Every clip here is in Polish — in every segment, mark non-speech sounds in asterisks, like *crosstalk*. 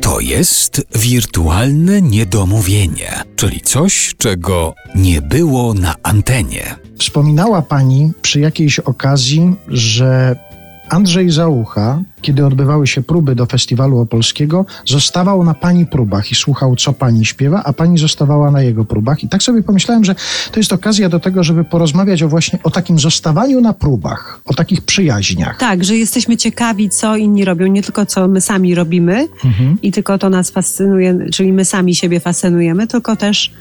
To jest wirtualne niedomówienie, czyli coś, czego nie było na antenie. Wspominała Pani przy jakiejś okazji, że Andrzej Załucha, kiedy odbywały się próby do Festiwalu Opolskiego, zostawał na Pani próbach i słuchał, co Pani śpiewa, a Pani zostawała na jego próbach. I tak sobie pomyślałem, że to jest okazja do tego, żeby porozmawiać o właśnie o takim zostawaniu na próbach, o takich przyjaźniach. Tak, że jesteśmy ciekawi, co inni robią, nie tylko co my sami robimy Mhm. i tylko to nas fascynuje, czyli my sami siebie fascynujemy, tylko też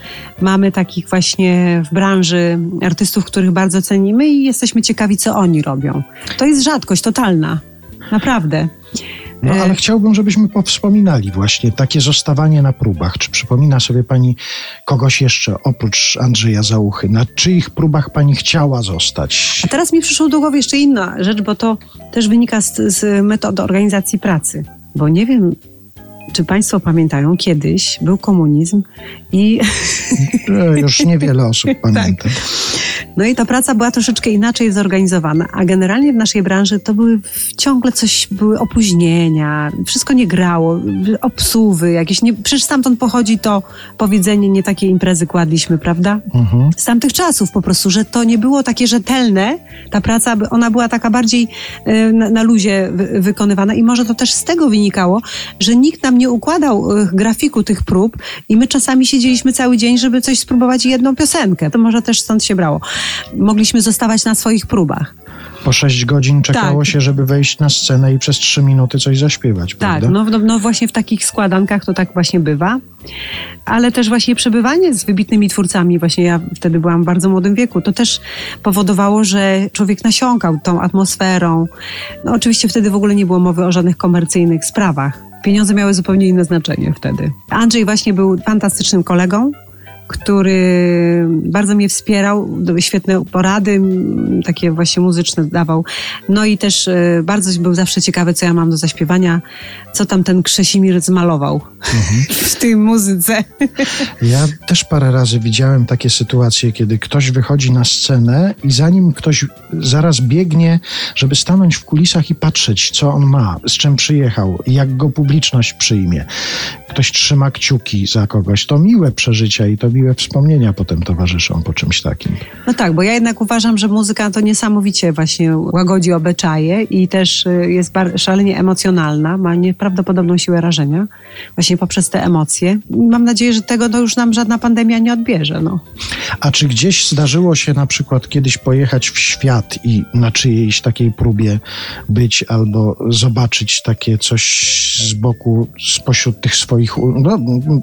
mamy takich właśnie w branży artystów, których bardzo cenimy i jesteśmy ciekawi, co oni robią. To jest rzadkość Naprawdę. No E, ale chciałbym, żebyśmy powspominali właśnie takie zostawanie na próbach. Czy przypomina sobie Pani kogoś jeszcze oprócz Andrzeja Załuchy? Na czyich próbach Pani chciała zostać? A teraz mi przyszło do głowy jeszcze inna rzecz, bo to też wynika z, z metody organizacji pracy. Bo nie wiem, czy Państwo pamiętają, kiedyś był komunizm i E, Już niewiele osób *laughs* pamięta. No i ta praca była troszeczkę inaczej zorganizowana, a generalnie w naszej branży to były ciągle coś, były opóźnienia, wszystko nie grało, obsuwy jakieś, nie, przecież stamtąd pochodzi to powiedzenie, nie takie imprezy kładliśmy, prawda? Mhm. Z tamtych czasów po prostu, że to nie było takie rzetelne, ta praca, ona była taka bardziej e, na, na luzie wy, wykonywana i może to też z tego wynikało, że nikt nam nie układał e, grafiku tych prób i my czasami siedzieliśmy cały dzień, żeby coś spróbować jedną piosenkę. To może też stąd się brało. Mogliśmy zostawać na swoich próbach. Po sześć godzin czekało Tak. się, żeby wejść na scenę i przez trzy minuty coś zaśpiewać, Tak, prawda? no, no, no właśnie w takich składankach to tak właśnie bywa. Ale też właśnie przebywanie z wybitnymi twórcami, właśnie ja wtedy byłam w bardzo młodym wieku, to też powodowało, że człowiek nasiąkał tą atmosferą. No oczywiście wtedy w ogóle nie było mowy o żadnych komercyjnych sprawach. Pieniądze miały zupełnie inne znaczenie wtedy. Andrzej właśnie był fantastycznym kolegą, który bardzo mnie wspierał, świetne porady, takie właśnie muzyczne dawał. No i też e, bardzo był zawsze ciekawy, co ja mam do zaśpiewania, co tam ten Krzesimir zmalował *laughs* w tej muzyce. Ja też parę razy widziałem takie sytuacje, kiedy ktoś wychodzi na scenę i zanim ktoś zaraz biegnie, żeby stanąć w kulisach i patrzeć, co on ma, z czym przyjechał, jak go publiczność przyjmie. Ktoś trzyma kciuki za kogoś. To miłe przeżycia i to miłe wspomnienia potem towarzyszą po czymś takim. No tak, bo ja jednak uważam, że muzyka to niesamowicie właśnie łagodzi obyczaje i też y, jest szalenie emocjonalna, ma nieprawdopodobną siłę rażenia właśnie poprzez te emocje. Mam nadzieję, że tego no, już nam żadna pandemia nie odbierze. No. A czy gdzieś zdarzyło się na przykład kiedyś pojechać w świat i na czyjejś takiej próbie być albo zobaczyć takie coś z boku, spośród tych swoich. No,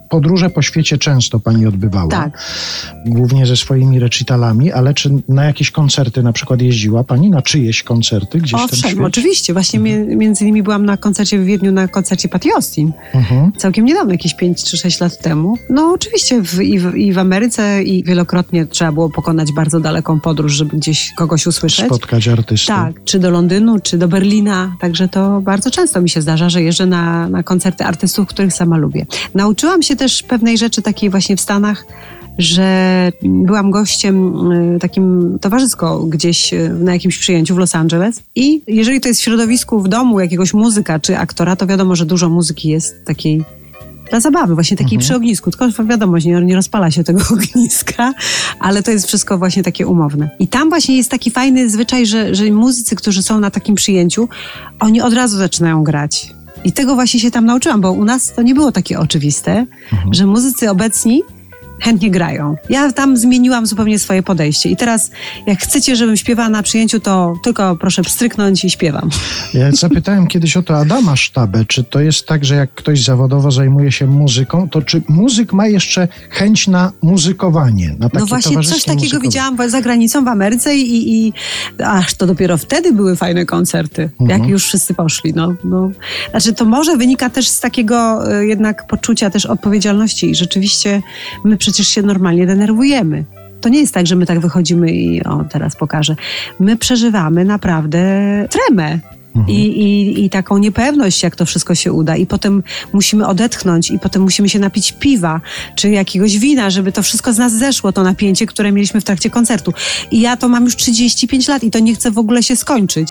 podróże po świecie często pani odbywała. Tak. Głównie ze swoimi recitalami, ale czy na jakieś koncerty na przykład jeździła pani? Na czyjeś koncerty gdzieś tam Owszem, świecie? oczywiście. Właśnie mie- między innymi byłam na koncercie w Wiedniu, na koncercie Patty Austin. Mhm. Całkiem niedawno, jakieś 5 czy 6 lat temu. No oczywiście w, i, w, i w Ameryce i wielokrotnie trzeba było pokonać bardzo daleką podróż, żeby gdzieś kogoś usłyszeć. Spotkać artystę. Tak, czy do Londynu, czy do Berlina. Także to bardzo często mi się zdarza, że jeżdżę na, na koncerty artystów, których sama lubię. Nauczyłam się też pewnej rzeczy takiej właśnie w Stanach, że byłam gościem y, takim towarzysko gdzieś y, na jakimś przyjęciu w Los Angeles i jeżeli to jest w środowisku w domu jakiegoś muzyka czy aktora, to wiadomo, że dużo muzyki jest takiej dla zabawy, właśnie takiej Mhm. przy ognisku. Tylko wiadomo, że nie, nie rozpala się tego *laughs* ogniska, ale to jest wszystko właśnie takie umowne. I tam właśnie jest taki fajny zwyczaj, że, że muzycy, którzy są na takim przyjęciu, oni od razu zaczynają grać. I tego właśnie się tam nauczyłam, bo u nas to nie było takie oczywiste, że muzycy obecni chętnie grają. Ja tam zmieniłam zupełnie swoje podejście i teraz jak chcecie, żebym śpiewała na przyjęciu, to tylko proszę pstryknąć i śpiewam. Ja zapytałem *laughs* kiedyś o to Adama Sztabę, czy to jest tak, że jak ktoś zawodowo zajmuje się muzyką, to czy muzyk ma jeszcze chęć na muzykowanie, na No właśnie coś takiego muzykowanie? widziałam za granicą w Ameryce i, i aż to dopiero wtedy były fajne koncerty, Mhm. jak już wszyscy poszli. No, no. Znaczy to może wynika też z takiego e, jednak poczucia też odpowiedzialności i rzeczywiście my przecież się normalnie denerwujemy. To nie jest tak, że my tak wychodzimy i o, teraz pokażę. My przeżywamy naprawdę tremę. Mhm. I, i, I taką niepewność, jak to wszystko się uda, i potem musimy odetchnąć, i potem musimy się napić piwa czy jakiegoś wina, żeby to wszystko z nas zeszło, to napięcie, które mieliśmy w trakcie koncertu. I ja to mam już 35 lat i to nie chcę w ogóle się skończyć.